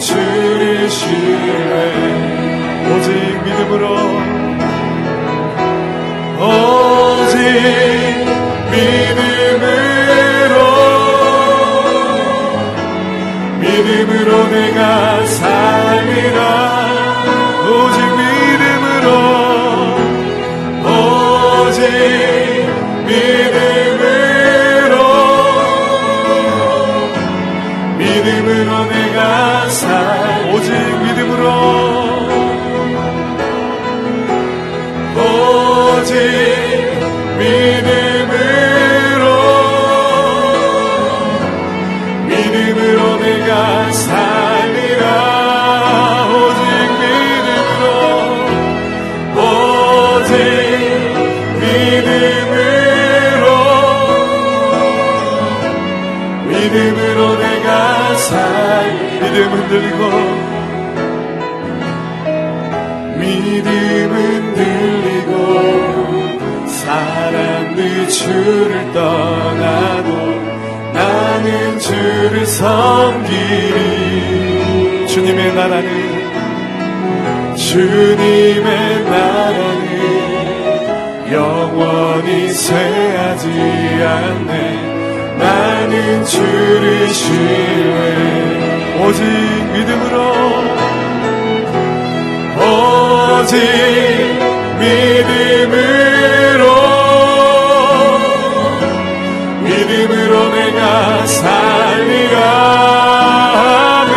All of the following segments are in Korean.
신뢰 오직 믿음으로. 오직 믿음으로. 믿음으로 내가 살 믿음 흔들리고 믿음은 들리고 사람들 주를 떠나도 나는 주를 섬기리. 주님의 나라는 주님의 나라는 영원히 쇠하지 않네. 나는 주를 신뢰 오직 믿음으로 오직 믿음으로 믿음으로 내가 살리라 아멘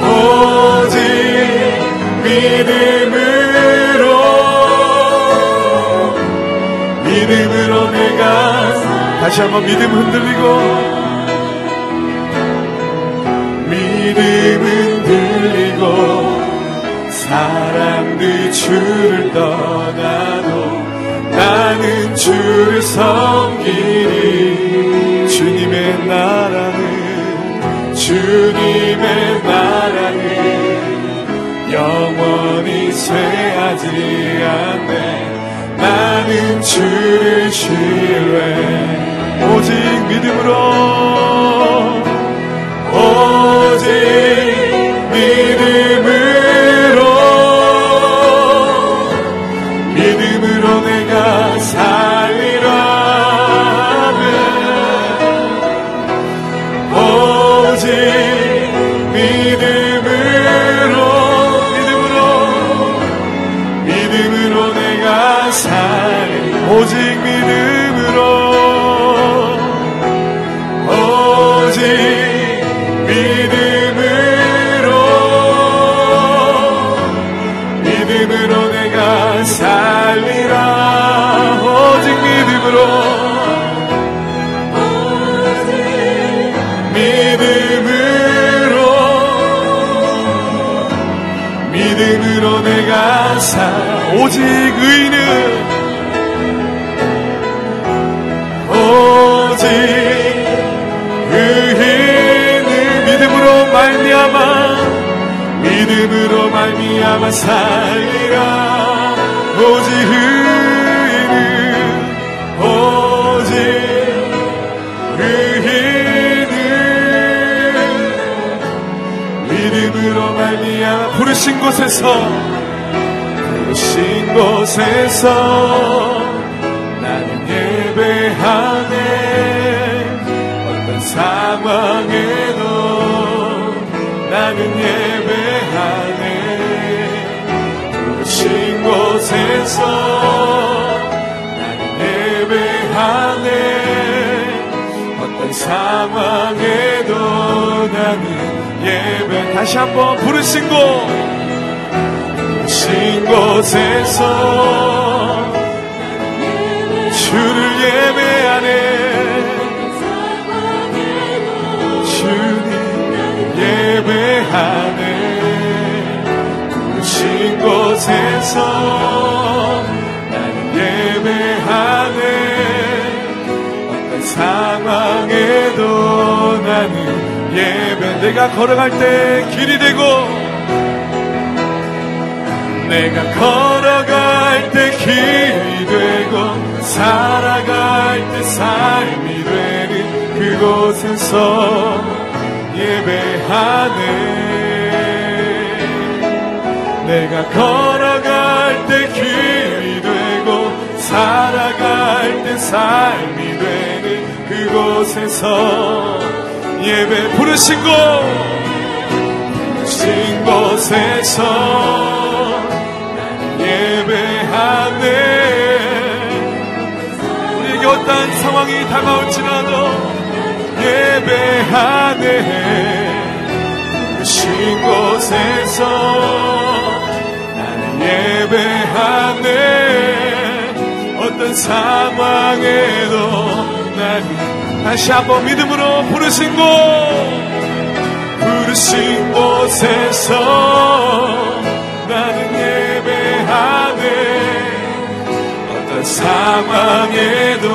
오직 믿음으로 믿음으로 내가 다시 한번 믿음 흔들리고 믿음은 들리고 사람들 주를 떠나도 나는 주를 섬기리. 주님의 나라는 주님의 나라는 영원히 쇠하지 않네. 나는 주를 신뢰. 오직 믿음으로 믿 하사 오직 의는 오직 의인은 믿음으로 말미암아 믿음으로 말미암아 살리라. 오직 의인은 오직 의인은 믿음으로 말미암아 부르신 곳에서 부르신 곳에서 나는 예배하네. 어떤 상황에도 나는 예배하네. 부르신 곳에서 나는 예배하네. 어떤 상황에도 나는 예배. 다시 한번 부르신 곳 부르신 곳에서 주를 예배하네. 주님 예배하네. 부르신 곳에서 나는 예배하네. 어떤 상황에도 나는 예배 내가 걸어갈 때 길이 되고 내가 걸어갈 때 길이 되고 살아갈 때 삶이 되는 그곳에서 예배하네. 내가 걸어갈 때 길이 되고 살아갈 때 삶이 되는 그곳에서 예배 부르신 곳 부르신 곳에서 예배하네. 우리에게 어떠한 상황이 다가올지라도 예배하네. 부르신 곳에서 나는 예배하네. 어떤 상황에도 나는 다시 한번 믿음으로 부르신 곳 부르신 곳에서 나는 상황에도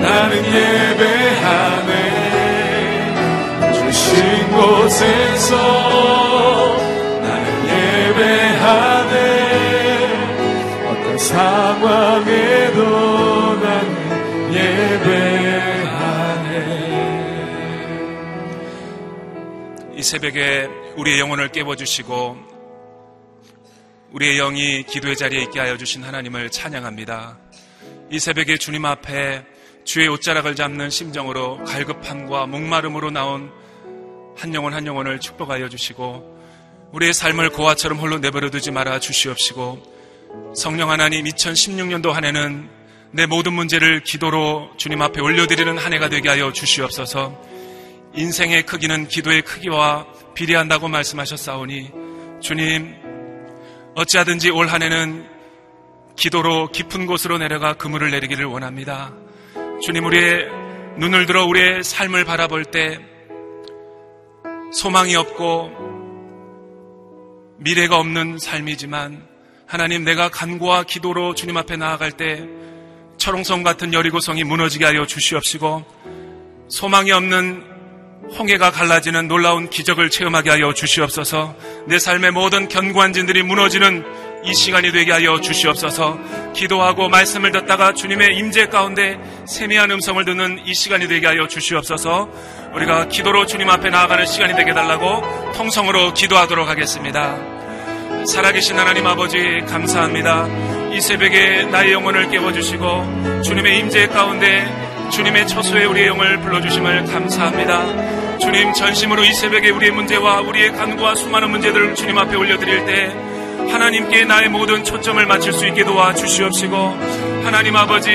나는 예배하네 주신 곳에서 나는 예배하네 어떤 상황에도 나는 예배하네 이 새벽에 우리의 영혼을 깨워주시고 우리의 영이 기도의 자리에 있게 하여 주신 하나님을 찬양합니다. 이 새벽에 주님 앞에 주의 옷자락을 잡는 심정으로 갈급함과 목마름으로 나온 한 영혼 한 영혼을 축복하여 주시고 우리의 삶을 고아처럼 홀로 내버려 두지 말아 주시옵시고 성령 하나님 2016년도 한 해는 내 모든 문제를 기도로 주님 앞에 올려드리는 한 해가 되게 하여 주시옵소서 인생의 크기는 기도의 크기와 비례한다고 말씀하셨사오니 주님 어찌하든지 올 한 해는 기도로 깊은 곳으로 내려가 그물을 내리기를 원합니다. 주님 우리의 눈을 들어 우리의 삶을 바라볼 때 소망이 없고 미래가 없는 삶이지만 하나님 내가 간구와 기도로 주님 앞에 나아갈 때 철옹성 같은 여리고성이 무너지게 하여 주시옵시고 소망이 없는 홍해가 갈라지는 놀라운 기적을 체험하게 하여 주시옵소서. 내 삶의 모든 견고한 진들이 무너지는 이 시간이 되게 하여 주시옵소서. 기도하고 말씀을 듣다가 주님의 임재 가운데 세미한 음성을 듣는 이 시간이 되게 하여 주시옵소서. 우리가 기도로 주님 앞에 나아가는 시간이 되게 달라고 통성으로 기도하도록 하겠습니다. 살아계신 하나님 아버지 감사합니다. 이 새벽에 나의 영혼을 깨워주시고 주님의 임재 가운데 주님의 처소에 우리의 영을 불러주심을 감사합니다. 주님 전심으로 이 새벽에 우리의 문제와 우리의 간구와 수많은 문제들을 주님 앞에 올려드릴 때 하나님께 나의 모든 초점을 맞출 수 있게 도와 주시옵시고 하나님 아버지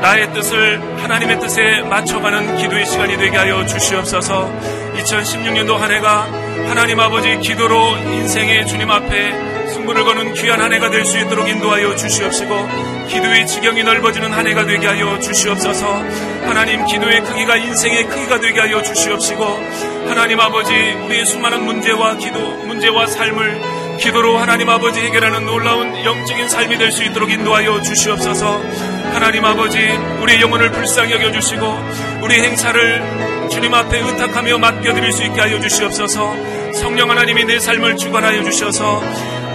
나의 뜻을 하나님의 뜻에 맞춰가는 기도의 시간이 되게 하여 주시옵소서 2016년도 한 해가 하나님 아버지 기도로 인생의 주님 앞에 승부를 거는 귀한 한 해가 될 수 있도록 인도하여 주시옵시고 기도의 지경이 넓어지는 한 해가 되게 하여 주시옵소서. 하나님 기도의 크기가 인생의 크기가 되게 하여 주시옵시고 하나님 아버지 우리의 수많은 문제와 기도 문제와 삶을 기도로 하나님 아버지 해결하는 놀라운 영적인 삶이 될 수 있도록 인도하여 주시옵소서. 하나님 아버지 우리의 영혼을 불쌍히 여겨주시고 우리 행사를 주님 앞에 의탁하며 맡겨드릴 수 있게 하여 주시옵소서. 성령 하나님이 내 삶을 주관하여 주셔서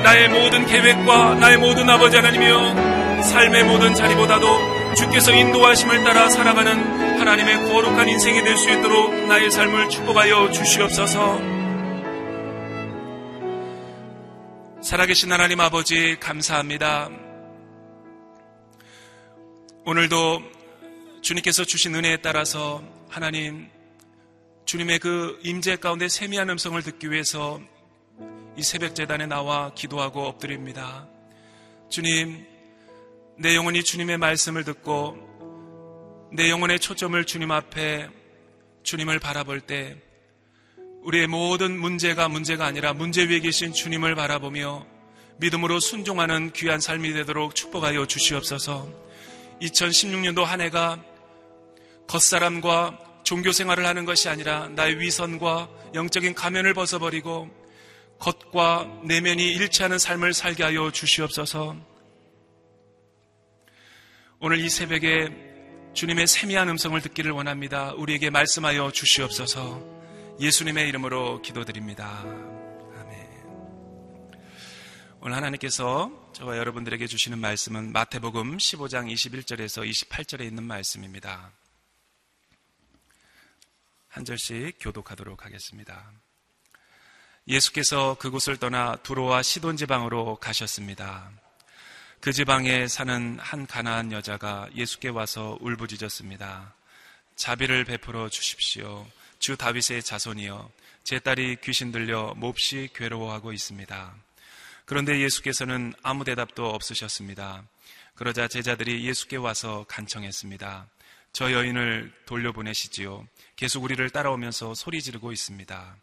나의 모든 계획과 나의 모든 아버지 하나님이여 삶의 모든 자리보다도 주께서 인도하심을 따라 살아가는 하나님의 거룩한 인생이 될 수 있도록 나의 삶을 축복하여 주시옵소서 살아계신 하나님 아버지 감사합니다. 오늘도 주님께서 주신 은혜에 따라서 하나님 주님의 그 임재 가운데 세미한 음성을 듣기 위해서 이 새벽 재단에 나와 기도하고 엎드립니다. 주님, 내 영혼이 주님의 말씀을 듣고 내 영혼의 초점을 주님 앞에 주님을 바라볼 때 우리의 모든 문제가 문제가 아니라 문제 위에 계신 주님을 바라보며 믿음으로 순종하는 귀한 삶이 되도록 축복하여 주시옵소서. 2016년도 한 해가 겉사람과 종교 생활을 하는 것이 아니라 나의 위선과 영적인 가면을 벗어버리고 겉과 내면이 일치하는 삶을 살게 하여 주시옵소서. 오늘 이 새벽에 주님의 세미한 음성을 듣기를 원합니다. 우리에게 말씀하여 주시옵소서. 예수님의 이름으로 기도드립니다. 아멘. 오늘 하나님께서 저와 여러분들에게 주시는 말씀은 마태복음 15장 21절에서 28절에 있는 말씀입니다. 한 절씩 교독하도록 하겠습니다. 예수께서 그곳을 떠나 두로와 시돈 지방으로 가셨습니다. 그 지방에 사는 한 가나안 여자가 예수께 와서 울부짖었습니다. 자비를 베풀어 주십시오. 주 다윗의 자손이여 제 딸이 귀신 들려 몹시 괴로워하고 있습니다. 그런데 예수께서는 아무 대답도 없으셨습니다. 그러자 제자들이 예수께 와서 간청했습니다. 저 여인을 돌려보내시지요. 계속 우리를 따라오면서 소리 지르고 있습니다.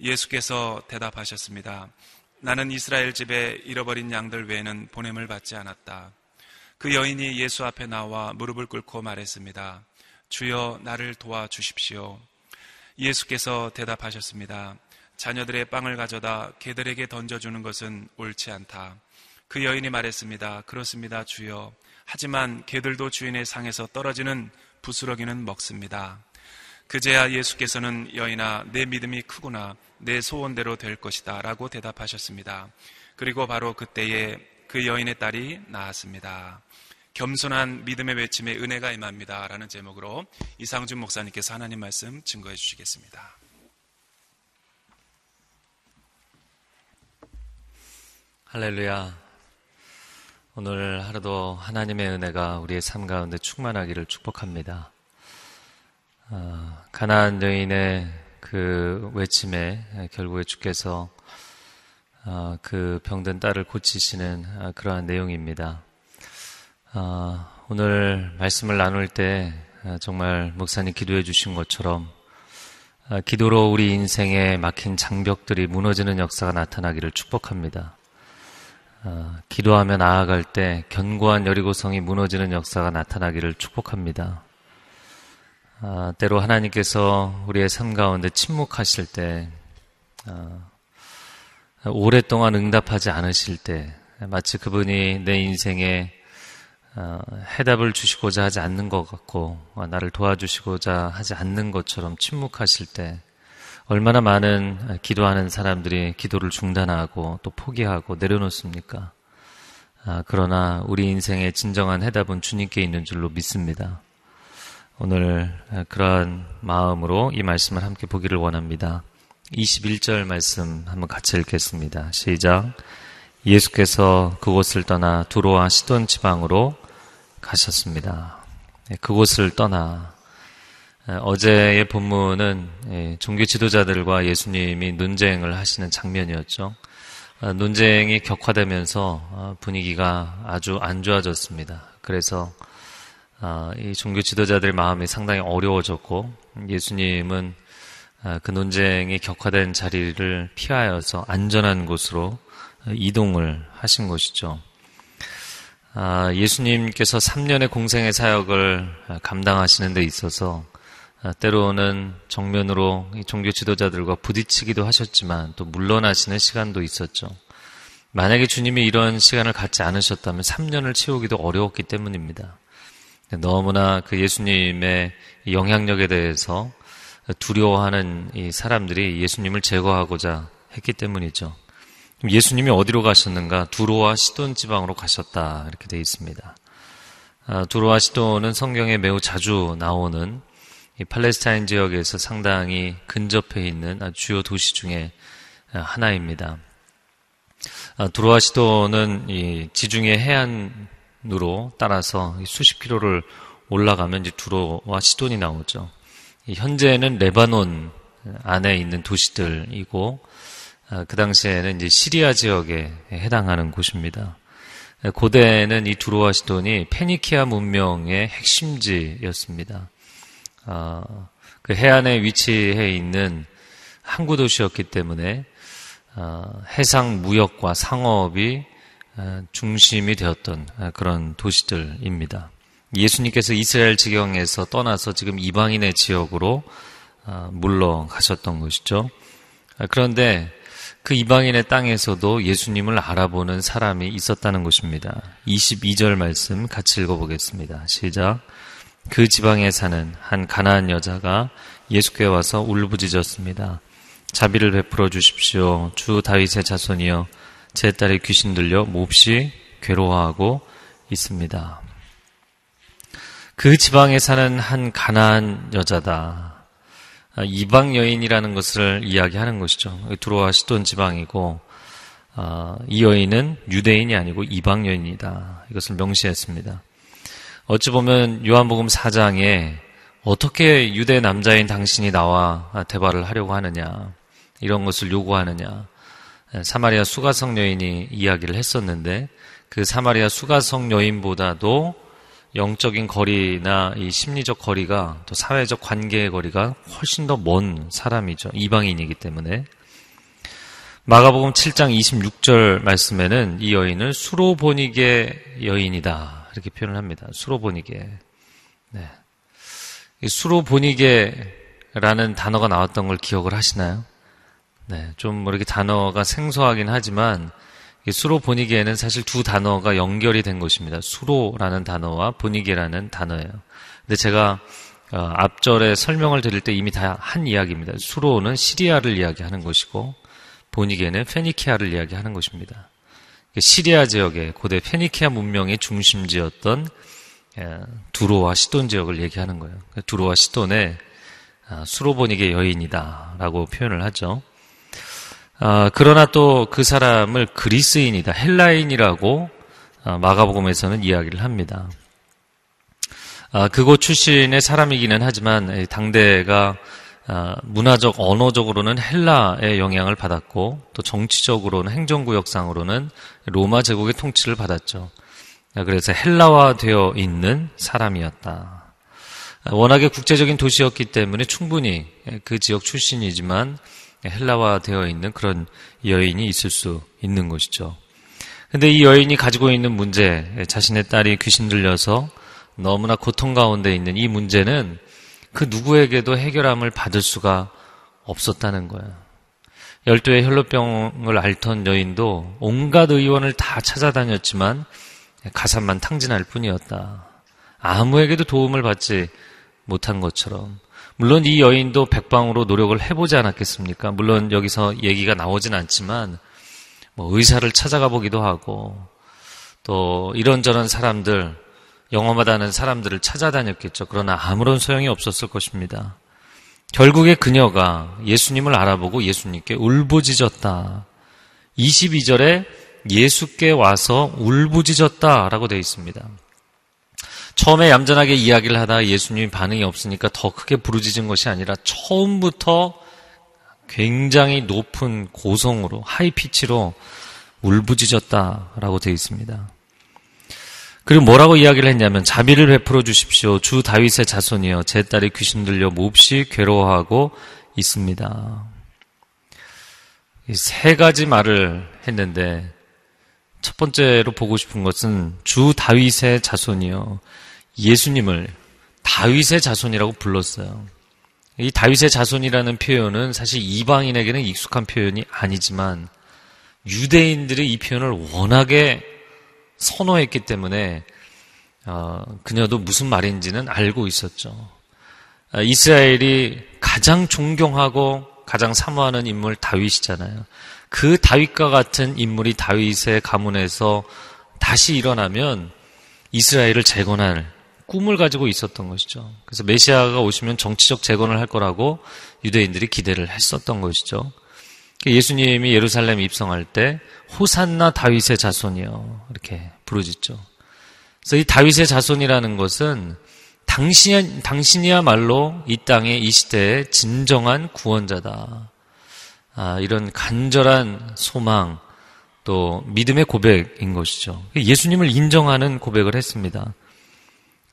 예수께서 대답하셨습니다. 나는 이스라엘 집에 잃어버린 양들 외에는 보냄을 받지 않았다. 그 여인이 예수 앞에 나와 무릎을 꿇고 말했습니다. 주여 나를 도와주십시오. 예수께서 대답하셨습니다. 자녀들의 빵을 가져다 개들에게 던져주는 것은 옳지 않다. 그 여인이 말했습니다. 그렇습니다, 주여. 하지만 개들도 주인의 상에서 떨어지는 부스러기는 먹습니다. 그제야 예수께서는 여인아, 내 믿음이 크구나. 내 소원대로 될 것이다. 라고 대답하셨습니다. 그리고 바로 그때에 그 여인의 딸이 나았습니다. 겸손한 믿음의 외침에 은혜가 임합니다. 라는 제목으로 이상준 목사님께서 하나님 말씀 증거해 주시겠습니다. 할렐루야. 오늘 하루도 하나님의 은혜가 우리의 삶 가운데 충만하기를 축복합니다. 어, 가나안 여인의 그 외침에 결국에 주께서 어, 그 병든 딸을 고치시는 어, 그러한 내용입니다. 아, 오늘 말씀을 나눌 때 아, 정말 목사님 기도해 주신 것처럼 아, 기도로 우리 인생에 막힌 장벽들이 무너지는 역사가 나타나기를 축복합니다. 기도하며 나아갈 때 견고한 여리고성이 무너지는 역사가 나타나기를 축복합니다. 때로 하나님께서 우리의 삶 가운데 침묵하실 때, 오랫동안 응답하지 않으실 때, 마치 그분이 내 인생에 어, 해답을 주시고자 하지 않는 것 같고 어, 나를 도와주시고자 하지 않는 것처럼 침묵하실 때 얼마나 많은 기도하는 사람들이 기도를 중단하고 또 포기하고 내려놓습니까? 아, 그러나 우리 인생의 진정한 해답은 주님께 있는 줄로 믿습니다. 오늘 그러한 마음으로 이 말씀을 함께 보기를 원합니다. 21절 말씀 한번 같이 읽겠습니다. 시작. 예수께서 그곳을 떠나 두로와 시돈 지방으로 가셨습니다. 네, 그곳을 떠나 어제의 본문은 예, 종교 지도자들과 예수님이 논쟁을 하시는 장면이었죠. 아, 논쟁이 격화되면서 아, 분위기가 아주 안 좋아졌습니다. 그래서 아, 이 종교 지도자들 마음이 상당히 어려워졌고 예수님은 그 논쟁이 격화된 자리를 피하여서 안전한 곳으로 이동을 하신 것이죠. 아, 예수님께서 3년의 공생의 사역을 감당하시는 데 있어서 아, 때로는 정면으로 종교 지도자들과 부딪히기도 하셨지만 또 물러나시는 시간도 있었죠. 만약에 주님이 이런 시간을 갖지 않으셨다면 3년을 채우기도 어려웠기 때문입니다. 너무나 그 예수님의 영향력에 대해서 두려워하는 이 사람들이 예수님을 제거하고자 했기 때문이죠. 예수님이 어디로 가셨는가? 두로와 시돈 지방으로 가셨다. 이렇게 되어 있습니다. 아, 두로와 시돈은 성경에 매우 자주 나오는 팔레스타인 지역에서 상당히 근접해 있는 주요 도시 중에 하나입니다. 아, 두로와 이 지중해 해안 으로 따라서 수십 킬로를 올라가면 이제 두로와 시돈이 나오죠. 현재는 레바논 안에 있는 도시들이고 아, 그 당시에는 이제 시리아 지역에 해당하는 곳입니다. 고대에는 이 두로와 시돈이 페니키아 문명의 핵심지였습니다. 어, 그 해안에 위치해 있는 항구 도시였기 때문에 어, 해상 무역과 상업이 어, 중심이 되었던 어, 그런 도시들입니다. 예수님께서 이스라엘 지경에서 떠나서 지금 이방인의 지역으로 물러가셨던 것이죠. 그런데 그 이방인의 땅에서도 예수님을 알아보는 사람이 있었다는 것입니다. 22절 말씀 같이 읽어보겠습니다. 시작. 그 지방에 사는 한 가나안 여자가 예수께 와서 울부짖었습니다. 자비를 베풀어 주십시오. 주 다윗의 자손이여 제 딸의 귀신 들려 몹시 괴로워하고 있습니다. 그 지방에 사는 한 가나안 여자다. 이방 여인이라는 것을 이야기하는 것이죠. 시돈 지방이고 아, 이 여인은 유대인이 아니고 이방 여인이다. 이것을 명시했습니다. 어찌 보면 요한복음 4장에 어떻게 유대 남자인 당신이 나와 대화를 하려고 하느냐. 이런 것을 요구하느냐. 사마리아 수가성 여인이 이야기를 했었는데 그 사마리아 수가성 여인보다도 영적인 거리나 이 심리적 거리가 또 사회적 관계의 거리가 훨씬 더 먼 사람이죠. 이방인이기 때문에. 마가복음 7장 26절 말씀에는 이 여인을 수로보니게 여인이다. 이렇게 표현을 합니다. 수로보니게. 네. 수로보니게라는 단어가 나왔던 걸 기억을 하시나요? 네, 좀 이렇게 단어가 생소하긴 하지만 수로 보니기에는 사실 두 단어가 연결이 된 것입니다. 수로라는 단어와 보니게라는 단어예요. 근데 제가 어, 앞절에 설명을 드릴 때 이미 다 한 이야기입니다. 수로는 시리아를 이야기하는 것이고 보니게는 페니키아를 이야기하는 것입니다. 시리아 지역의 고대 페니키아 문명의 중심지였던 예, 두로와 시돈 지역을 얘기하는 거예요. 두로와 시돈의 아, 수로보니게 여인이다라고 표현을 하죠. 아, 그러나 또 그 사람을 그리스인이다, 헬라인이라고 아, 마가복음에서는 이야기를 합니다. 아, 그곳 출신의 사람이기는 하지만 당대가 아, 문화적, 언어적으로는 헬라의 영향을 받았고 또 정치적으로는 행정구역상으로는 로마 제국의 통치를 받았죠. 아, 그래서 헬라화 되어 있는 사람이었다. 워낙에 국제적인 도시였기 때문에 충분히 그 지역 출신이지만 헬라화 되어 있는 그런 여인이 있을 수 있는 것이죠. 근데 이 여인이 가지고 있는 문제, 자신의 딸이 귀신 들려서 너무나 고통 가운데 있는 이 문제는 그 누구에게도 해결함을 받을 수가 없었다는 거예요. 열두의 혈로병을 앓던 여인도 온갖 의원을 다 찾아다녔지만 가산만 탕진할 뿐이었다. 아무에게도 도움을 받지 못한 것처럼 물론 이 여인도 백방으로 노력을 해보지 않았겠습니까? 물론 여기서 얘기가 나오진 않지만 뭐 의사를 찾아가 보기도 하고 또 이런저런 사람들 영험하다는 사람들을 찾아다녔겠죠. 그러나 아무런 소용이 없었을 것입니다. 결국에 그녀가 예수님을 알아보고 예수님께 울부짖었다. 22절에 예수께 와서 울부짖었다라고 되어 있습니다. 처음에 얌전하게 이야기를 하다 예수님이 반응이 없으니까 더 크게 부르짖은 것이 아니라 처음부터 굉장히 높은 고성으로 하이피치로 울부짖었다라고 되어 있습니다. 그리고 뭐라고 이야기를 했냐면 자비를 베풀어 주십시오. 주 다윗의 자손이여 제 딸이 귀신 들려 몹시 괴로워하고 있습니다. 세 가지 말을 했는데 첫 번째로 보고 싶은 것은 주 다윗의 자손이여 예수님을 다윗의 자손이라고 불렀어요. 이 다윗의 자손이라는 표현은 사실 이방인에게는 익숙한 표현이 아니지만 유대인들이 이 표현을 워낙에 선호했기 때문에 어, 그녀도 무슨 말인지는 알고 있었죠. 어, 이스라엘이 가장 존경하고 가장 사모하는 인물 다윗이잖아요. 그 다윗과 같은 인물이 다윗의 가문에서 다시 일어나면 이스라엘을 재건할 꿈을 가지고 있었던 것이죠. 그래서 메시아가 오시면 정치적 재건을 할 거라고 유대인들이 기대를 했었던 것이죠. 예수님이 예루살렘 입성할 때 호산나 다윗의 자손이요 이렇게 부르짖죠. 그래서 이 다윗의 자손이라는 것은 당신 당신이야말로 이 땅의 이 시대의 진정한 구원자다. 아, 이런 간절한 소망 또 믿음의 고백인 것이죠. 예수님을 인정하는 고백을 했습니다.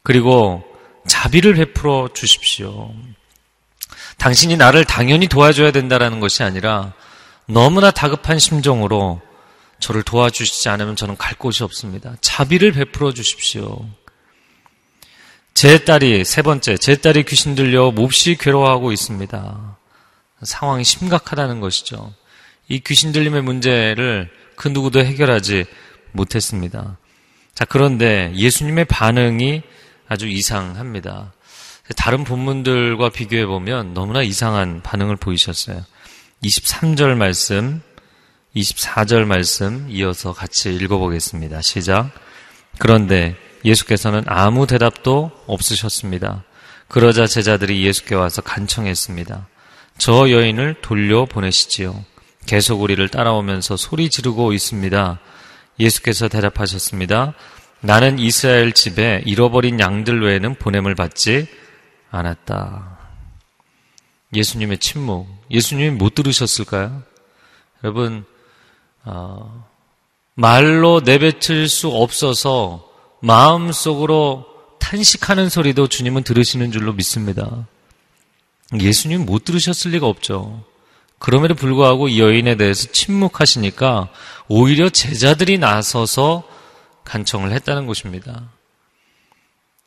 그리고 자비를 베풀어 주십시오. 당신이 나를 당연히 도와줘야 된다라는 것이 아니라 너무나 다급한 심정으로 저를 도와주시지 않으면 저는 갈 곳이 없습니다. 자비를 베풀어 주십시오. 제 딸이 세 번째, 제 딸이 귀신 들려 몹시 괴로워하고 있습니다. 상황이 심각하다는 것이죠. 이 귀신 들림의 문제를 그 누구도 해결하지 못했습니다. 자, 그런데 예수님의 반응이 아주 이상합니다. 다른 본문들과 비교해 보면 너무나 이상한 반응을 보이셨어요. 23절 말씀, 24절 말씀 이어서 같이 읽어보겠습니다. 시작. 그런데 예수께서는 아무 대답도 없으셨습니다. 그러자 제자들이 예수께 와서 간청했습니다. 저 여인을 돌려 보내시지요. 계속 우리를 따라오면서 소리 지르고 있습니다. 예수께서 대답하셨습니다. 나는 이스라엘 집에 잃어버린 양들 외에는 보냄을 받지 않았다. 예수님의 침묵. 예수님이 못 들으셨을까요? 여러분, 어, 말로 내뱉을 수 없어서 마음속으로 탄식하는 소리도 주님은 들으시는 줄로 믿습니다. 예수님 못 들으셨을 리가 없죠. 그럼에도 불구하고 이 여인에 대해서 침묵하시니까 오히려 제자들이 나서서 간청을 했다는 것입니다.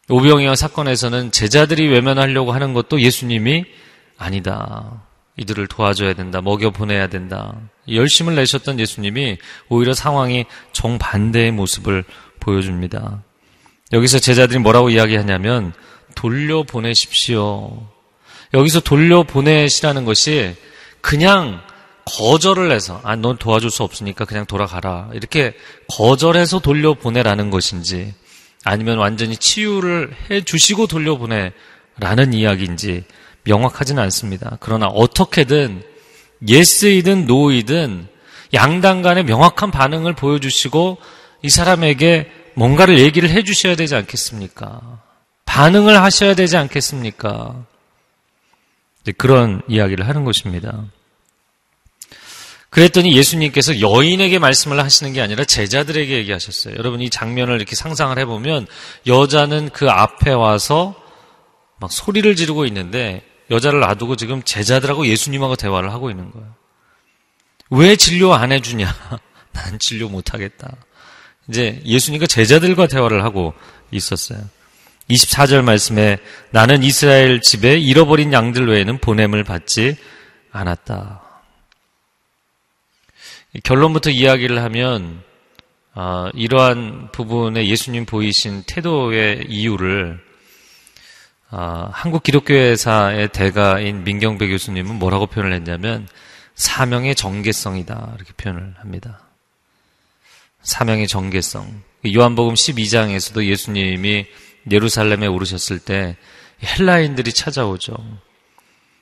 오병이어 사건에서는 제자들이 외면하려고 하는 것도 예수님이 아니다. 이들을 도와줘야 된다. 먹여 보내야 된다. 열심을 내셨던 예수님이 오히려 상황이 정반대의 모습을 보여줍니다. 여기서 제자들이 뭐라고 이야기하냐면 돌려보내십시오. 여기서 돌려보내시라는 것이 그냥 거절을 해서 아, 넌 도와줄 수 없으니까 그냥 돌아가라. 이렇게 거절해서 돌려보내라는 것인지 아니면 완전히 치유를 해 주시고 돌려보내라는 이야기인지 명확하지는 않습니다. 그러나 어떻게든 예스이든 노이든 양당 간의 명확한 반응을 보여주시고 이 사람에게 뭔가를 얘기를 해 주셔야 되지 않겠습니까? 반응을 하셔야 되지 않겠습니까? 그런 이야기를 하는 것입니다. 그랬더니 예수님께서 여인에게 말씀을 하시는 게 아니라 제자들에게 얘기하셨어요. 여러분 이 장면을 이렇게 상상을 해보면 여자는 그 앞에 와서 막 소리를 지르고 있는데 여자를 놔두고 지금 제자들하고 예수님하고 대화를 하고 있는 거예요. 왜 진료 안 해주냐? 난 진료 못하겠다. 이제 예수님과 제자들과 대화를 하고 있었어요. 24절 말씀에 나는 이스라엘 집에 잃어버린 양들 외에는 보냄을 받지 않았다. 결론부터 이야기를 하면 어, 이러한 부분에 예수님 보이신 태도의 이유를 어, 한국 기독교회사의 대가인 민경배 교수님은 뭐라고 표현을 했냐면 사명의 정계성이다 이렇게 표현을 합니다. 사명의 정계성. 요한복음 12장에서도 예수님이 예루살렘에 오르셨을 때 헬라인들이 찾아오죠.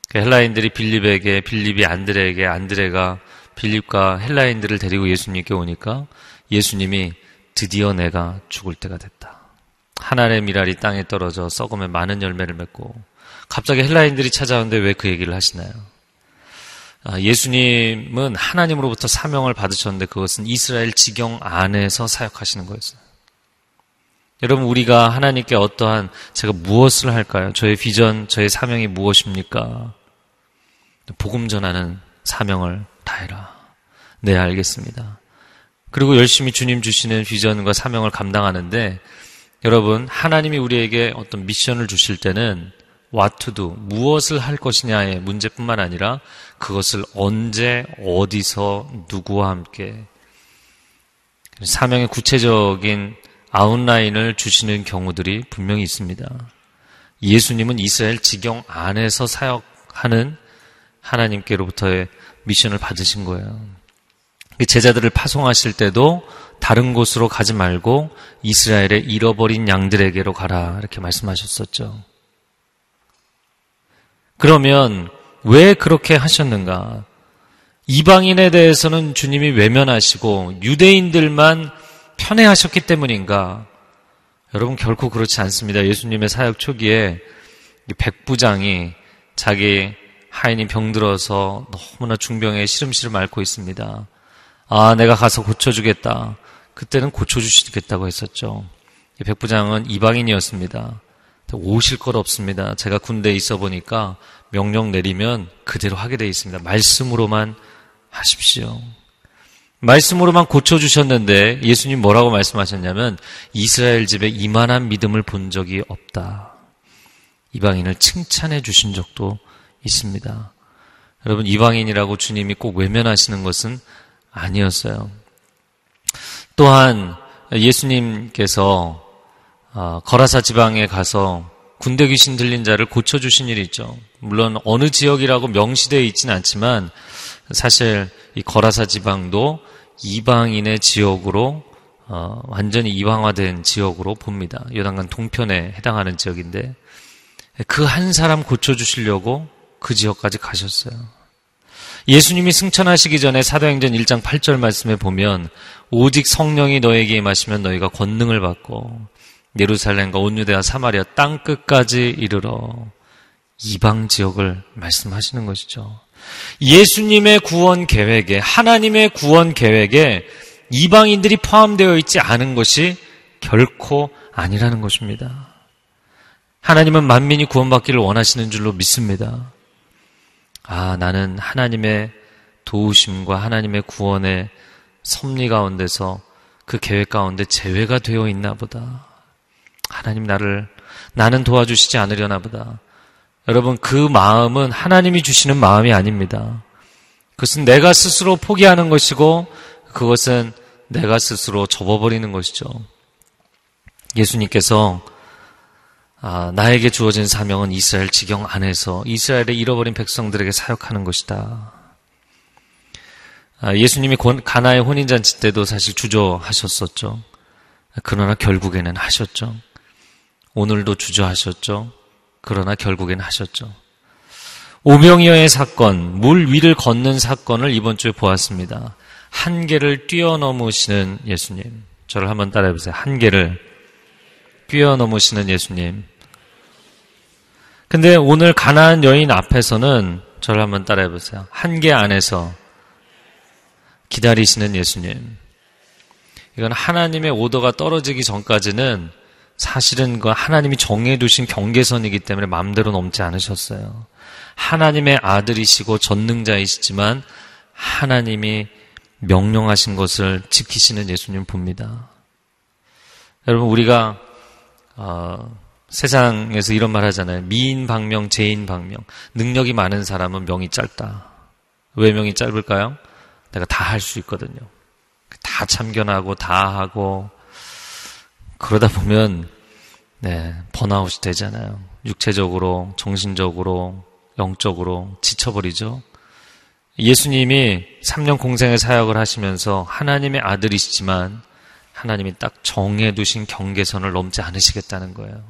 그 헬라인들이 빌립에게, 빌립이 안드레에게, 안드레가 빌립과 헬라인들을 데리고 예수님께 오니까 예수님이 드디어 내가 죽을 때가 됐다. 하나의 미랄이 땅에 떨어져 썩으면 많은 열매를 맺고 갑자기 헬라인들이 찾아오는데 왜 그 얘기를 하시나요? 아, 예수님은 하나님으로부터 사명을 받으셨는데 그것은 이스라엘 지경 안에서 사역하시는 거였어요. 여러분 우리가 하나님께 어떠한 제가 무엇을 할까요? 저의 비전, 저의 사명이 무엇입니까? 복음 전하는 사명을 다 해라. 네, 알겠습니다. 그리고 열심히 주님 주시는 비전과 사명을 감당하는데 여러분 하나님이 우리에게 어떤 미션을 주실 때는 do 무엇을 할 것이냐의 문제뿐만 아니라 그것을 언제 어디서 누구와 함께 사명의 구체적인 아웃라인을 주시는 경우들이 분명히 있습니다. 예수님은 이스라엘 지경 안에서 사역하는 하나님께로부터의 미션을 받으신 거예요. 제자들을 파송하실 때도 다른 곳으로 가지 말고 이스라엘의 잃어버린 양들에게로 가라 이렇게 말씀하셨었죠. 그러면 왜 그렇게 하셨는가? 이방인에 대해서는 주님이 외면하시고 유대인들만 편애하셨기 때문인가? 여러분 결코 그렇지 않습니다. 예수님의 사역 초기에 백부장이 자기 하인이 병들어서 너무나 중병에 시름시름 앓고 있습니다. 아, 내가 가서 고쳐주겠다. 그때는 고쳐주시겠다고 했었죠. 백부장은 이방인이었습니다. 오실 것 없습니다. 제가 군대에 있어 보니까 명령 내리면 그대로 하게 돼 있습니다. 말씀으로만 하십시오. 말씀으로만 고쳐주셨는데 예수님 뭐라고 말씀하셨냐면 이스라엘 집에 이만한 믿음을 본 적이 없다. 이방인을 칭찬해 주신 적도 있습니다. 여러분, 이방인이라고 주님이 꼭 외면하시는 것은 아니었어요. 또한 예수님께서 어, 거라사 지방에 가서 군대 귀신 들린 자를 고쳐주신 일이 있죠. 물론 어느 지역이라고 명시되어 있지는 않지만 사실 이 거라사 지방도 이방인의 지역으로 어, 완전히 이방화된 지역으로 봅니다. 요단강 동편에 해당하는 지역인데 그 한 사람 고쳐주시려고 그 지역까지 가셨어요. 예수님이 승천하시기 전에 사도행전 1장 8절 말씀에 보면 오직 성령이 너에게 임하시면 너희가 권능을 받고 예루살렘과 온 유대와 사마리아 땅 끝까지 이르러 이방 지역을 말씀하시는 것이죠. 예수님의 구원 계획에 하나님의 구원 계획에 이방인들이 포함되어 있지 않은 것이 결코 아니라는 것입니다. 하나님은 만민이 구원받기를 원하시는 줄로 믿습니다. 아, 나는 하나님의 도우심과 하나님의 구원의 섭리 가운데서 그 계획 가운데 제외가 되어 있나 보다. 하나님 나를, 나는 도와주시지 않으려나 보다. 여러분, 그 마음은 하나님이 주시는 마음이 아닙니다. 그것은 내가 스스로 포기하는 것이고, 그것은 내가 스스로 접어버리는 것이죠. 예수님께서 아, 나에게 주어진 사명은 이스라엘 지경 안에서 이스라엘의 잃어버린 백성들에게 사역하는 것이다. 아, 예수님이 가나의 혼인잔치 때도 사실 주저하셨었죠. 그러나 결국에는 하셨죠. 오늘도 주저하셨죠. 그러나 결국에는 하셨죠. 오병이어의 사건, 물 위를 걷는 사건을 이번 주에 보았습니다. 한계를 뛰어넘으시는 예수님. 저를 한번 따라해보세요. 한계를 뛰어넘으시는 예수님. 근데 오늘 가나안 여인 앞에서는 저를 한번 따라해 보세요. 한계 안에서 기다리시는 예수님. 이건 하나님의 오더가 떨어지기 전까지는 사실은 그 하나님이 정해두신 경계선이기 때문에 마음대로 넘지 않으셨어요. 하나님의 아들이시고 전능자이시지만 하나님이 명령하신 것을 지키시는 예수님 봅니다. 여러분 우리가 어, 세상에서 이런 말 하잖아요. 미인 방명, 제인 방명. 능력이 많은 사람은 명이 짧다. 왜 명이 짧을까요? 내가 다 할 수 있거든요. 다 참견하고 다 하고 그러다 보면 네, 번아웃이 되잖아요. 육체적으로, 정신적으로, 영적으로 지쳐버리죠. 예수님이 3년 공생의 사역을 하시면서 하나님의 아들이시지만 하나님이 딱 정해 두신 경계선을 넘지 않으시겠다는 거예요.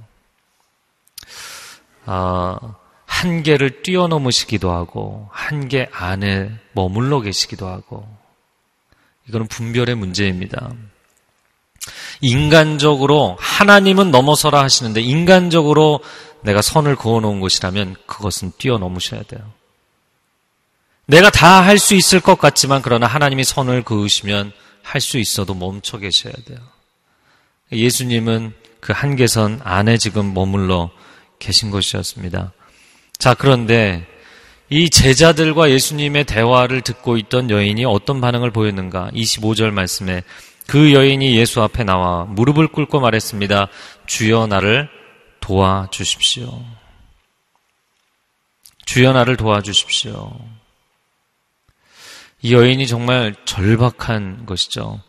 어, 한계를 뛰어넘으시기도 하고 한계 안에 머물러 계시기도 하고 이거는 분별의 문제입니다. 인간적으로 하나님은 넘어서라 하시는데 인간적으로 내가 선을 그어 놓은 것이라면 그것은 뛰어넘으셔야 돼요. 내가 다 할 수 있을 것 같지만 그러나 하나님이 선을 그으시면 할 수 있어도 멈춰 계셔야 돼요. 예수님은 그 한계선 안에 지금 머물러 계신 것이었습니다. 자, 그런데 이 제자들과 예수님의 대화를 듣고 있던 여인이 어떤 반응을 보였는가? 25절 말씀에 그 여인이 예수 앞에 나와 무릎을 꿇고 말했습니다. 주여 나를 도와주십시오. 주여 나를 도와주십시오. 이 여인이 정말 절박한 것이죠.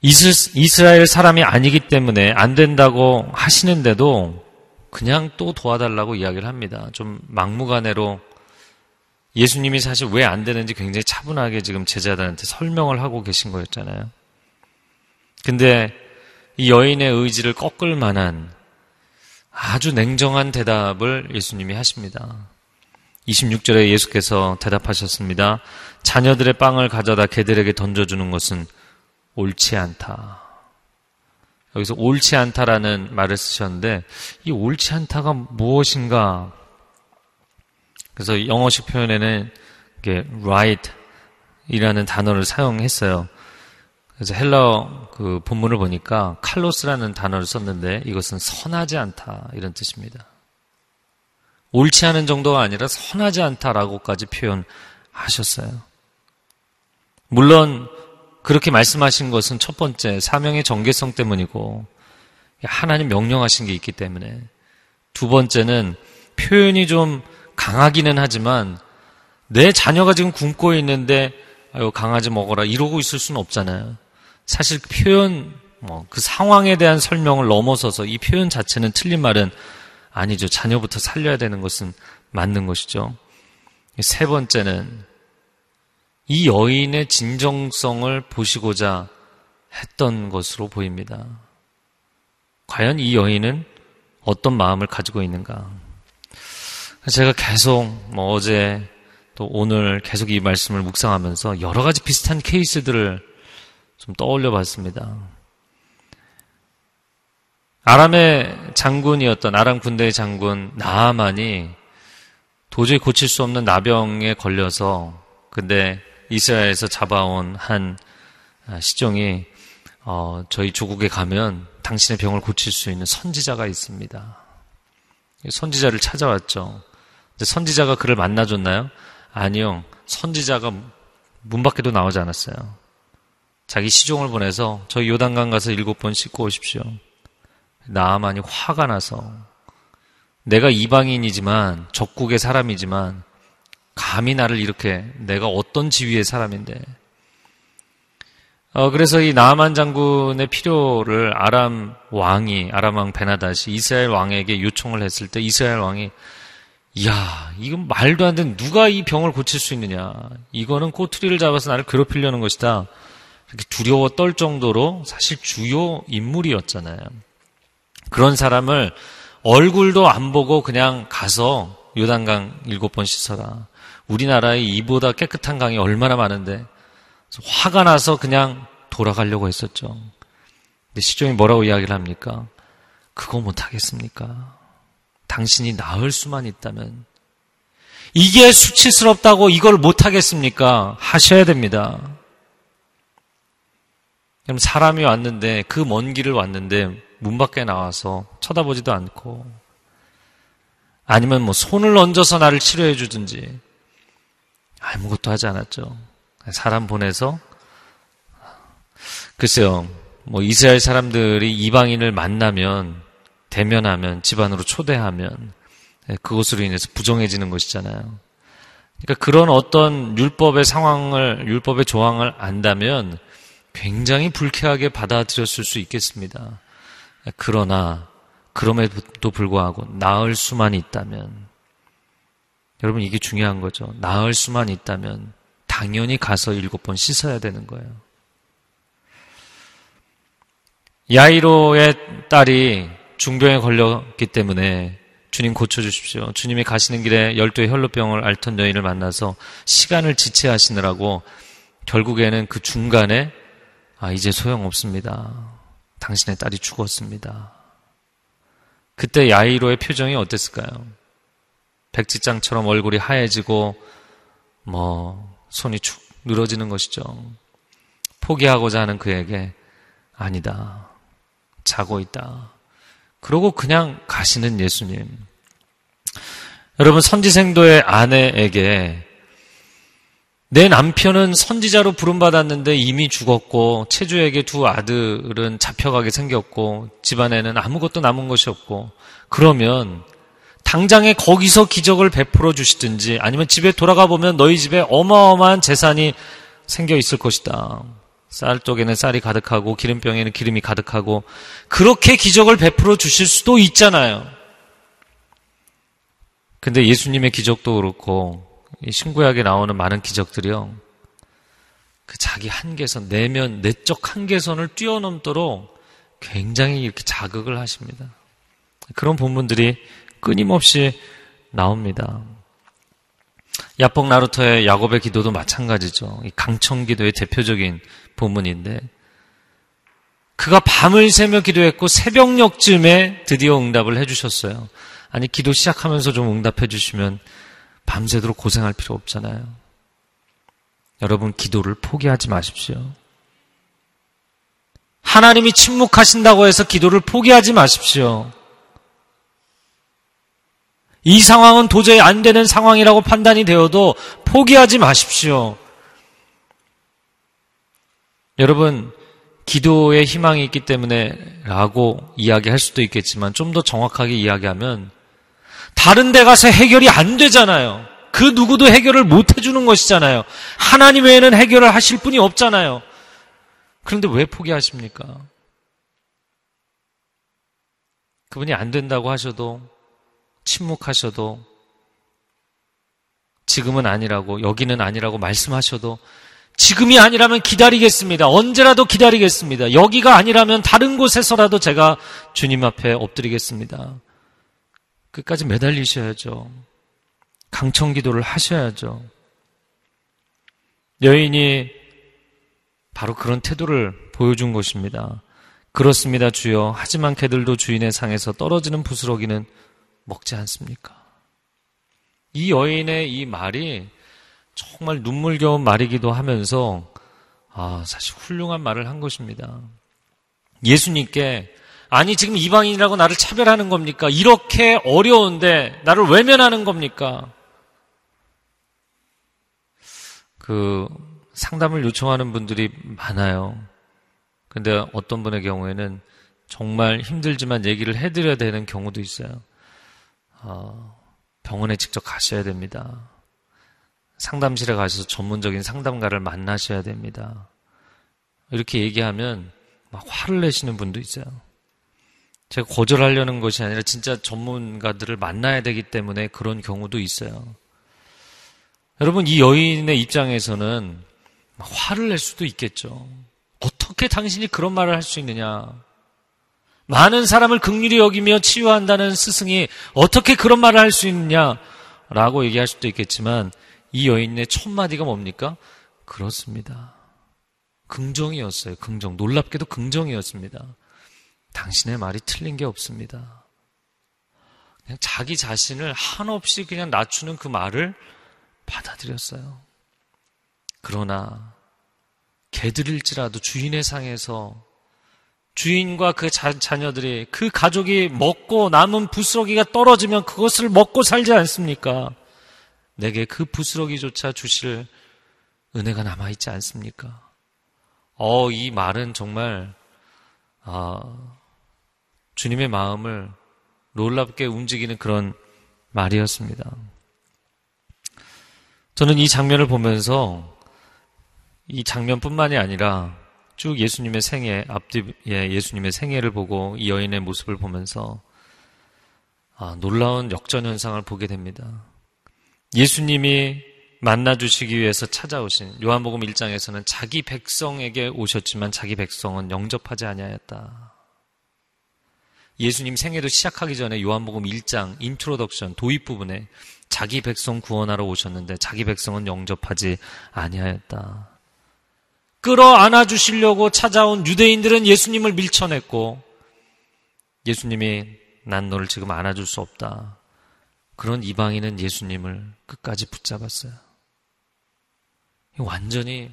이스라엘 사람이 아니기 때문에 안 된다고 하시는데도 그냥 또 도와달라고 이야기를 합니다. 좀 막무가내로 예수님이 사실 왜 안 되는지 굉장히 차분하게 지금 제자들한테 설명을 하고 계신 거였잖아요. 근데 이 여인의 의지를 꺾을 만한 아주 냉정한 대답을 예수님이 하십니다. 26절에 예수께서 대답하셨습니다. 자녀들의 빵을 가져다 개들에게 던져주는 것은 옳지 않다. 여기서 옳지 않다라는 말을 쓰셨는데 이 옳지 않다가 무엇인가? 그래서 영어식 표현에는 이게 right 이라는 단어를 사용했어요. 그래서 헬러 그 본문을 보니까 칼로스라는 단어를 썼는데 이것은 선하지 않다 이런 뜻입니다. 옳지 않은 정도가 아니라 선하지 않다라고까지 표현하셨어요. 물론 그렇게 말씀하신 것은 첫 번째 사명의 정계성 때문이고 하나님 명령하신 게 있기 때문에 두 번째는 표현이 좀 강하기는 하지만 내 자녀가 지금 굶고 있는데 아유 강아지 먹어라 이러고 있을 수는 없잖아요. 사실 표현 뭐 그 상황에 대한 설명을 넘어서서 이 표현 자체는 틀린 말은 아니죠. 자녀부터 살려야 되는 것은 맞는 것이죠. 세 번째는 이 여인의 진정성을 보시고자 했던 것으로 보입니다. 과연 이 여인은 어떤 마음을 가지고 있는가? 제가 계속 뭐 어제 또 오늘 계속 이 말씀을 묵상하면서 여러 가지 비슷한 케이스들을 좀 떠올려 봤습니다. 아람의 장군이었던 아람 군대의 장군 나아만이 도저히 고칠 수 없는 나병에 걸려서 근데 이스라엘에서 잡아온 한 시종이 어, 저희 조국에 가면 당신의 병을 고칠 수 있는 선지자가 있습니다. 선지자를 찾아왔죠. 선지자가 그를 만나줬나요? 아니요. 선지자가 문 밖에도 나오지 않았어요. 자기 시종을 보내서 저희 요단강 가서 일곱 번 씻고 오십시오. 나아만이 화가 나서 내가 이방인이지만 적국의 사람이지만 감히 나를 이렇게 내가 어떤 지위의 사람인데. 어, 그래서 이 나아만 장군의 필요를 아람 왕이 아람 왕 베나다시 이스라엘 왕에게 요청을 했을 때 이스라엘 왕이 야 이건 말도 안 되는 누가 이 병을 고칠 수 있느냐? 이거는 꼬투리를 잡아서 나를 괴롭히려는 것이다. 이렇게 두려워 떨 정도로 사실 주요 인물이었잖아요. 그런 사람을 얼굴도 안 보고 그냥 가서 요단강 일곱 번 씻어라. 우리나라에 이보다 깨끗한 강이 얼마나 많은데 화가 나서 그냥 돌아가려고 했었죠. 근데 시종이 뭐라고 이야기를 합니까? 그거 못하겠습니까? 당신이 나을 수만 있다면 이게 수치스럽다고 이걸 못하겠습니까? 하셔야 됩니다. 그럼 사람이 왔는데 그 먼 길을 왔는데 문 밖에 나와서 쳐다보지도 않고 아니면 뭐 손을 얹어서 나를 치료해 주든지 아무것도 하지 않았죠. 사람 보내서 글쎄요. 뭐 이스라엘 사람들이 이방인을 만나면 대면하면 집안으로 초대하면 그것으로 인해서 부정해지는 것이잖아요. 그러니까 그런 어떤 율법의 상황을 율법의 조항을 안다면 굉장히 불쾌하게 받아들였을 수 있겠습니다. 그러나 그럼에도 불구하고 나을 수만 있다면 여러분 이게 중요한 거죠. 나을 수만 있다면 당연히 가서 일곱 번 씻어야 되는 거예요. 야이로의 딸이 중병에 걸렸기 때문에 주님 고쳐주십시오. 주님이 가시는 길에 열두의 혈루병을 앓던 여인을 만나서 시간을 지체하시느라고 결국에는 그 중간에 아, 이제 소용없습니다. 당신의 딸이 죽었습니다. 그때 야이로의 표정이 어땠을까요? 백지장처럼 얼굴이 하얘지고 뭐 손이 축 늘어지는 것이죠. 포기하고자 하는 그에게 아니다. 자고 있다. 그러고 그냥 가시는 예수님. 여러분 선지생도의 아내에게 내 남편은 선지자로 부름받았는데 이미 죽었고 체주에게 두 아들은 잡혀가게 생겼고 집안에는 아무것도 남은 것이 없고 그러면 당장에 거기서 기적을 베풀어 주시든지 아니면 집에 돌아가 보면 너희 집에 어마어마한 재산이 생겨 있을 것이다. 쌀독에는 쌀이 가득하고 기름병에는 기름이 가득하고 그렇게 기적을 베풀어 주실 수도 있잖아요. 근데 예수님의 기적도 그렇고 이 신구약에 나오는 많은 기적들이요. 그 자기 한계선, 내면, 내적 한계선을 뛰어넘도록 굉장히 이렇게 자극을 하십니다. 그런 본문들이 끊임없이 나옵니다. 야폭 나루터의 야곱의 기도도 마찬가지죠. 강청 기도의 대표적인 본문인데 그가 밤을 새며 기도했고 새벽녘쯤에 드디어 응답을 해주셨어요. 아니 기도 시작하면서 좀 응답해 주시면 밤새도록 고생할 필요 없잖아요. 여러분 기도를 포기하지 마십시오. 하나님이 침묵하신다고 해서 기도를 포기하지 마십시오. 이 상황은 도저히 안 되는 상황이라고 판단이 되어도 포기하지 마십시오. 여러분, 기도에 희망이 있기 때문에 라고 이야기할 수도 있겠지만 좀 더 정확하게 이야기하면 다른 데 가서 해결이 안 되잖아요. 그 누구도 해결을 못 해주는 것이잖아요. 하나님 외에는 해결을 하실 분이 없잖아요. 그런데 왜 포기하십니까? 그분이 안 된다고 하셔도 침묵하셔도 지금은 아니라고 여기는 아니라고 말씀하셔도 지금이 아니라면 기다리겠습니다. 언제라도 기다리겠습니다. 여기가 아니라면 다른 곳에서라도 제가 주님 앞에 엎드리겠습니다. 끝까지 매달리셔야죠. 강청 기도를 하셔야죠. 여인이 바로 그런 태도를 보여준 것입니다. 그렇습니다, 주여. 하지만 개들도 주인의 상에서 떨어지는 부스러기는 먹지 않습니까? 이 여인의 이 말이 정말 눈물겨운 말이기도 하면서 아, 사실 훌륭한 말을 한 것입니다. 예수님께 아니 지금 이방인이라고 나를 차별하는 겁니까? 이렇게 어려운데 나를 외면하는 겁니까? 그 상담을 요청하는 분들이 많아요. 근데 어떤 분의 경우에는 정말 힘들지만 얘기를 해드려야 되는 경우도 있어요. 어, 병원에 직접 가셔야 됩니다. 상담실에 가셔서 전문적인 상담가를 만나셔야 됩니다. 이렇게 얘기하면 막 화를 내시는 분도 있어요. 제가 거절하려는 것이 아니라 진짜 전문가들을 만나야 되기 때문에 그런 경우도 있어요. 여러분, 이 여인의 입장에서는 화를 낼 수도 있겠죠. 어떻게 당신이 그런 말을 할 수 있느냐? 많은 사람을 극률히 여기며 치유한다는 스승이 어떻게 그런 말을 할 수 있느냐? 라고 얘기할 수도 있겠지만 이 여인의 첫 마디가 뭡니까? 그렇습니다. 긍정이었어요. 긍정. 놀랍게도 긍정이었습니다. 당신의 말이 틀린 게 없습니다. 그냥 자기 자신을 한없이 그냥 낮추는 그 말을 받아들였어요. 그러나 개들일지라도 주인의 상에서 주인과 그 자, 자녀들이 그 가족이 먹고 남은 부스러기가 떨어지면 그것을 먹고 살지 않습니까? 내게 그 부스러기조차 주실 은혜가 남아있지 않습니까? 어, 이 말은 정말, 아, 주님의 마음을 놀랍게 움직이는 그런 말이었습니다. 저는 이 장면을 보면서 이 장면뿐만이 아니라 쭉 예수님의 생애, 앞뒤에 예수님의 생애를 보고 이 여인의 모습을 보면서 아, 놀라운 역전 현상을 보게 됩니다. 예수님이 만나주시기 위해서 찾아오신 요한복음 1장에서는 자기 백성에게 오셨지만 자기 백성은 영접하지 아니하였다. 예수님 생애도 시작하기 전에 요한복음 1장 introduction 도입 부분에 자기 백성 구원하러 오셨는데 자기 백성은 영접하지 아니하였다. 끌어안아 주시려고 찾아온 유대인들은 예수님을 밀쳐냈고 예수님이 난 너를 지금 안아줄 수 없다. 그런 이방인은 예수님을 끝까지 붙잡았어요. 완전히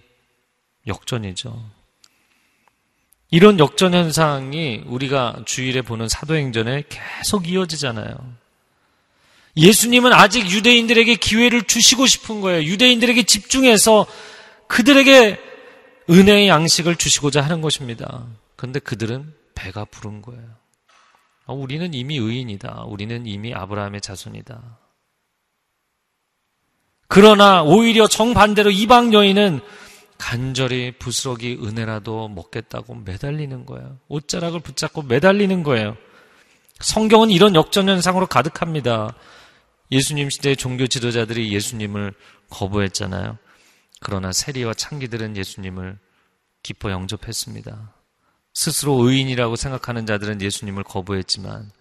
역전이죠. 이런 역전 현상이 우리가 주일에 보는 사도행전에 계속 이어지잖아요. 예수님은 아직 유대인들에게 기회를 주시고 싶은 거예요. 유대인들에게 집중해서 그들에게 은혜의 양식을 주시고자 하는 것입니다. 그런데 그들은 배가 부른 거예요. 아, 우리는 이미 의인이다. 우리는 이미 아브라함의 자손이다. 그러나 오히려 정반대로 이방 여인은 간절히 부스러기 은혜라도 먹겠다고 매달리는 거예요. 옷자락을 붙잡고 매달리는 거예요. 성경은 이런 역전현상으로 가득합니다. 예수님 시대의 종교 지도자들이 예수님을 거부했잖아요. 그러나 세리와 창기들은 예수님을 기뻐 영접했습니다. 스스로 의인이라고 생각하는 자들은 예수님을 거부했지만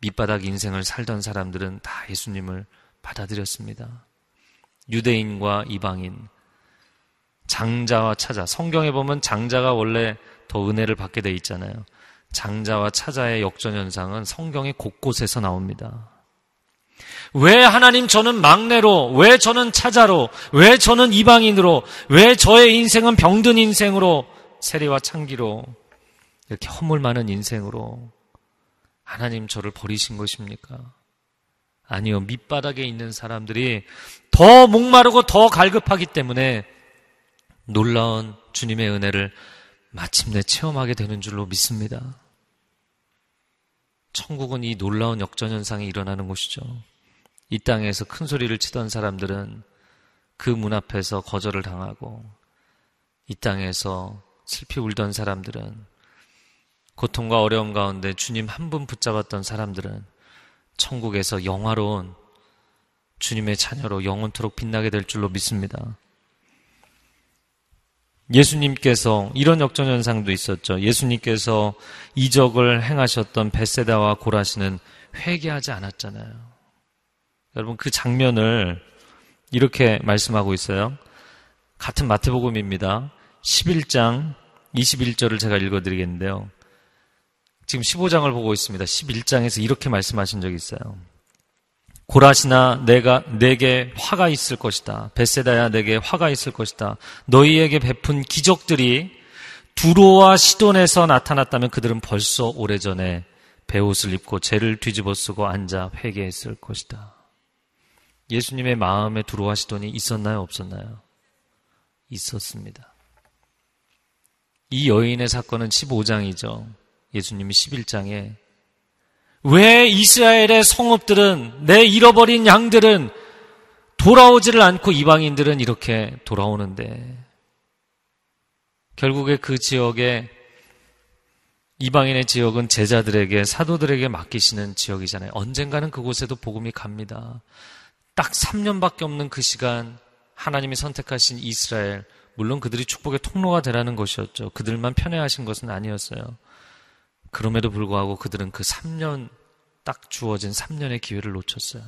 밑바닥 인생을 살던 사람들은 다 예수님을 받아들였습니다. 유대인과 이방인, 장자와 차자. 성경에 보면 장자가 원래 더 은혜를 받게 돼 있잖아요. 장자와 차자의 역전 현상은 성경의 곳곳에서 나옵니다. 왜 하나님 저는 막내로, 왜 저는 차자로, 왜 저는 이방인으로, 왜 저의 인생은 병든 인생으로, 세리와 창기로, 이렇게 허물 많은 인생으로 하나님 저를 버리신 것입니까? 아니요. 밑바닥에 있는 사람들이 더 목마르고 더 갈급하기 때문에 놀라운 주님의 은혜를 마침내 체험하게 되는 줄로 믿습니다. 천국은 이 놀라운 역전현상이 일어나는 곳이죠. 이 땅에서 큰 소리를 치던 사람들은 그 문 앞에서 거절을 당하고 이 땅에서 슬피 울던 사람들은 고통과 어려움 가운데 주님 한 분 붙잡았던 사람들은 천국에서 영화로운 주님의 자녀로 영원토록 빛나게 될 줄로 믿습니다. 예수님께서 이런 역전 현상도 있었죠. 예수님께서 이적을 행하셨던 베세다와 고라시는 회개하지 않았잖아요. 여러분 그 장면을 이렇게 말씀하고 있어요. 같은 마태복음입니다. 11장 21절을 제가 읽어드리겠는데요. 지금 15장을 보고 있습니다. 11장에서 이렇게 말씀하신 적이 있어요. 고라시나 내가 내게 화가 있을 것이다. 베세다야 내게 화가 있을 것이다. 너희에게 베푼 기적들이 두로와 시돈에서 나타났다면 그들은 벌써 오래전에 배옷을 입고 죄를 뒤집어 쓰고 앉아 회개했을 것이다. 예수님의 마음에 두로와 시돈이 있었나요, 없었나요? 있었습니다. 이 여인의 사건은 15장이죠. 예수님이 11장에 왜 이스라엘의 성읍들은 내 잃어버린 양들은 돌아오지를 않고 이방인들은 이렇게 돌아오는데 결국에 그 지역에 이방인의 지역은 제자들에게 사도들에게 맡기시는 지역이잖아요. 언젠가는 그곳에도 복음이 갑니다. 딱 3년밖에 없는 그 시간 하나님이 선택하신 이스라엘 물론 그들이 축복의 통로가 되라는 것이었죠. 그들만 편애하신 것은 아니었어요. 그럼에도 불구하고 그들은 그 3년 딱 주어진 3년의 기회를 놓쳤어요.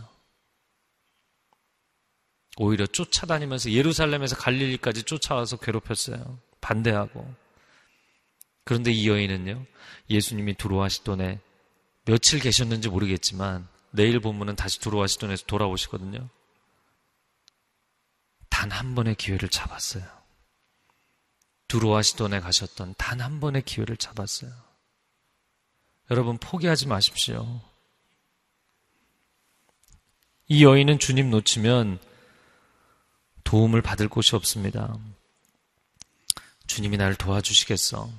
오히려 쫓아다니면서 예루살렘에서 갈릴리까지 쫓아와서 괴롭혔어요. 반대하고. 그런데 이 여인은요, 예수님이 두로와 시돈에 며칠 계셨는지 모르겠지만, 내일 본문은 다시 두로와 시돈에서 돌아오시거든요. 단 한 번의 기회를 잡았어요. 두로와 시돈에 가셨던 단 한 번의 기회를 잡았어요. 여러분 포기하지 마십시오. 이 여인은 주님 놓치면 도움을 받을 곳이 없습니다. 주님이 나를 도와주시겠어.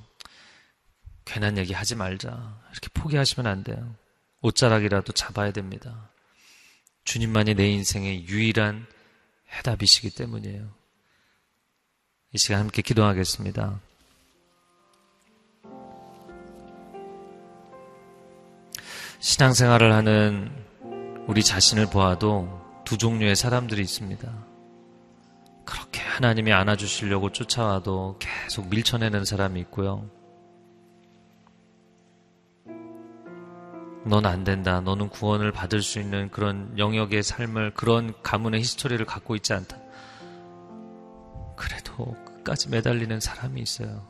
괜한 얘기 하지 말자. 이렇게 포기하시면 안 돼요. 옷자락이라도 잡아야 됩니다. 주님만이 내 인생의 유일한 해답이시기 때문이에요. 이 시간 함께 기도하겠습니다. 신앙생활을 하는 우리 자신을 보아도 두 종류의 사람들이 있습니다. 그렇게 하나님이 안아주시려고 쫓아와도 계속 밀쳐내는 사람이 있고요. 넌 안 된다. 너는 구원을 받을 수 있는 그런 영역의 삶을, 그런 가문의 히스토리를 갖고 있지 않다. 그래도 끝까지 매달리는 사람이 있어요.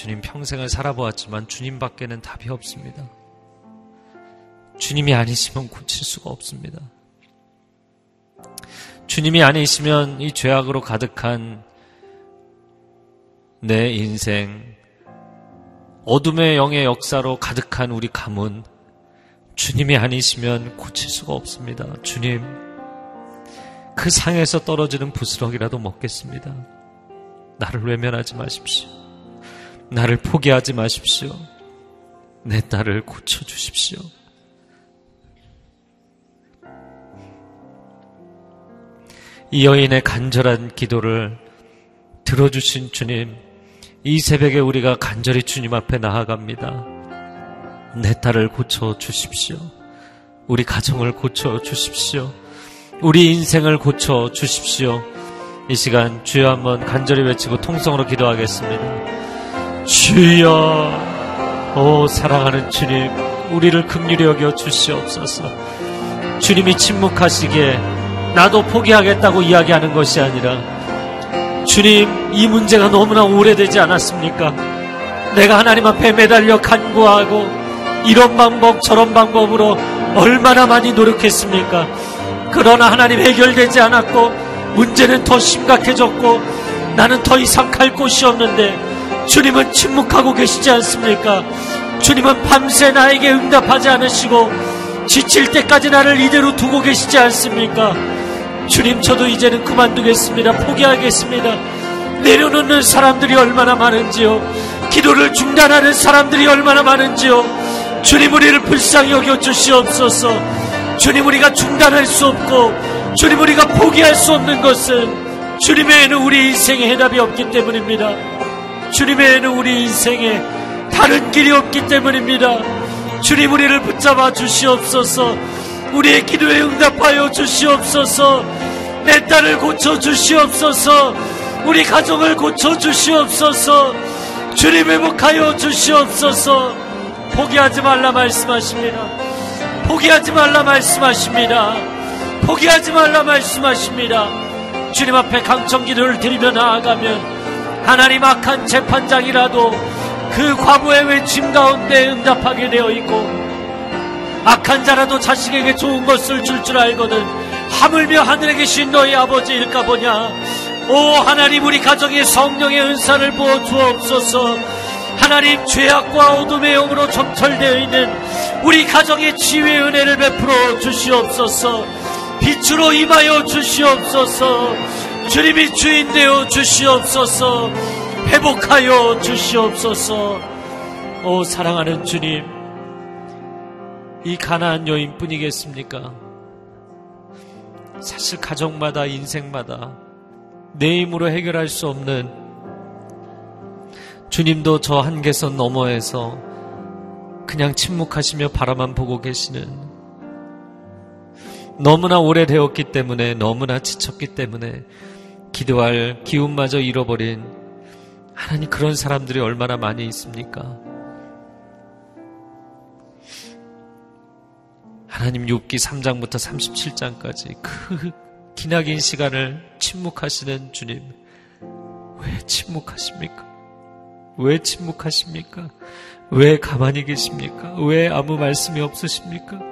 주님 평생을 살아보았지만 주님 밖에는 답이 없습니다. 주님이 아니시면 고칠 수가 없습니다. 주님이 아니시면 이 죄악으로 가득한 내 인생, 어둠의 영의 역사로 가득한 우리 가문, 주님이 아니시면 고칠 수가 없습니다. 주님, 그 상에서 떨어지는 부스럭이라도 먹겠습니다. 나를 외면하지 마십시오. 나를 포기하지 마십시오. 내 딸을 고쳐주십시오. 이 여인의 간절한 기도를 들어주신 주님, 이 새벽에 우리가 간절히 주님 앞에 나아갑니다. 내 딸을 고쳐 주십시오. 우리 가정을 고쳐 주십시오. 우리 인생을 고쳐 주십시오. 이 시간 주여 한번 간절히 외치고 통성으로 기도하겠습니다. 주여, 오 사랑하는 주님, 우리를 긍휼히 여겨 주시옵소서. 주님이 침묵하시기에 나도 포기하겠다고 이야기하는 것이 아니라 주님 이 문제가 너무나 오래되지 않았습니까? 내가 하나님 앞에 매달려 간구하고 이런 방법 저런 방법으로 얼마나 많이 노력했습니까? 그러나 하나님 해결되지 않았고 문제는 더 심각해졌고 나는 더 이상 갈 곳이 없는데 주님은 침묵하고 계시지 않습니까? 주님은 밤새 나에게 응답하지 않으시고 지칠 때까지 나를 이대로 두고 계시지 않습니까? 주님 저도 이제는 그만두겠습니다. 포기하겠습니다. 내려놓는 사람들이 얼마나 많은지요. 기도를 중단하는 사람들이 얼마나 많은지요. 주님 우리를 불쌍히 여겨 주시옵소서. 주님 우리가 중단할 수 없고 주님 우리가 포기할 수 없는 것은 주님 외에는 우리 인생에 해답이 없기 때문입니다. 주님 외에는 우리 인생에 다른 길이 없기 때문입니다. 주님 우리를 붙잡아 주시옵소서. 우리의 기도에 응답하여 주시옵소서. 내 딸을 고쳐 주시옵소서. 우리 가정을 고쳐 주시옵소서. 주님 회복하여 주시옵소서. 포기하지 말라 말씀하십니다. 포기하지 말라 말씀하십니다. 포기하지 말라 말씀하십니다. 주님 앞에 강청 기도를 드리며 나아가면 하나님 악한 재판장이라도 그 과부의 외침 가운데 응답하게 되어 있고 악한 자라도 자식에게 좋은 것을 줄줄 줄 알거든 하물며 하늘에 계신 너희 아버지일까 보냐? 오 하나님 우리 가정에 성령의 은사를 부어 주옵소서. 하나님 죄악과 어둠의 영으로 점철되어 있는 우리 가정의 치유의 은혜를 베풀어 주시옵소서. 빛으로 임하여 주시옵소서 주님이 주인 되어 주시옵소서 회복하여 주시옵소서 오 사랑하는 주님 이 가난한 여인뿐이겠습니까? 사실 가정마다 인생마다 내 힘으로 해결할 수 없는 주님도 저 한계선 너머에서 그냥 침묵하시며 바라만 보고 계시는 너무나 오래되었기 때문에 너무나 지쳤기 때문에 기도할 기운마저 잃어버린 하나님 그런 사람들이 얼마나 많이 있습니까? 하나님 욥기 3장부터 37장까지 그 기나긴 시간을 침묵하시는 주님 왜 침묵하십니까? 왜 침묵하십니까? 왜 가만히 계십니까? 왜 아무 말씀이 없으십니까?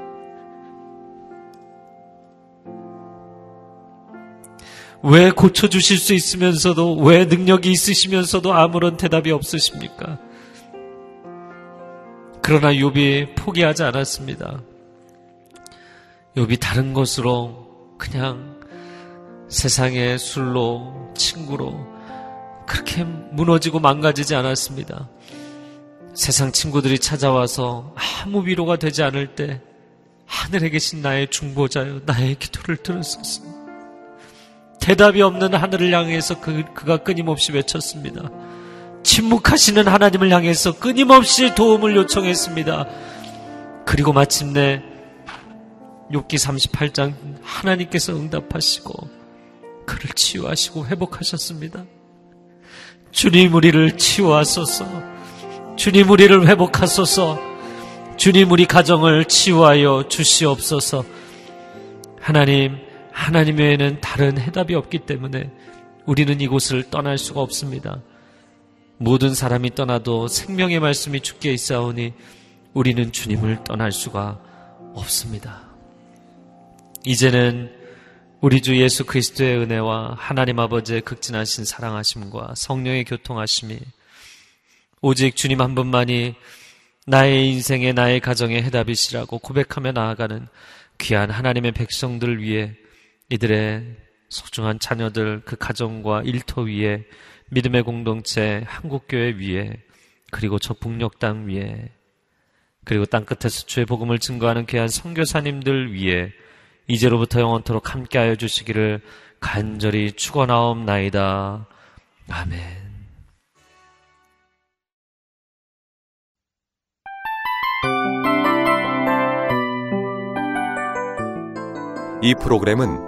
왜 고쳐주실 수 있으면서도, 왜 능력이 있으시면서도 아무런 대답이 없으십니까? 그러나 욥이 포기하지 않았습니다. 욥이 다른 것으로 그냥 세상의 술로, 친구로 그렇게 무너지고 망가지지 않았습니다. 세상 친구들이 찾아와서 아무 위로가 되지 않을 때 하늘에 계신 나의 중보자여 나의 기도를 들었었어 대답이 없는 하늘을 향해서 그, 그가 끊임없이 외쳤습니다. 침묵하시는 하나님을 향해서 끊임없이 도움을 요청했습니다. 그리고 마침내 욥기 38장 하나님께서 응답하시고 그를 치유하시고 회복하셨습니다. 주님 우리를 치유하소서. 주님 우리를 회복하소서. 주님 우리 가정을 치유하여 주시옵소서. 하나님 하나님 외에는 다른 해답이 없기 때문에 우리는 이곳을 떠날 수가 없습니다. 모든 사람이 떠나도 생명의 말씀이 죽게 있사오니 우리는 주님을 떠날 수가 없습니다. 이제는 우리 주 예수 그리스도의 은혜와 하나님 아버지의 극진하신 사랑하심과 성령의 교통하심이 오직 주님 한 분만이 나의 인생의 나의 가정의 해답이시라고 고백하며 나아가는 귀한 하나님의 백성들 위해 이들의 소중한 자녀들 그 가정과 일터 위에 믿음의 공동체 한국교회 위에 그리고 저 북녘 땅 위에 그리고 땅 끝에서 주의 복음을 증거하는 귀한 선교사님들 위에 이제로부터 영원토록 함께하여 주시기를 간절히 축원하옵나이다. 아멘. 이 프로그램은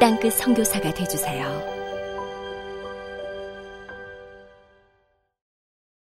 땅끝 성교사가 되주세요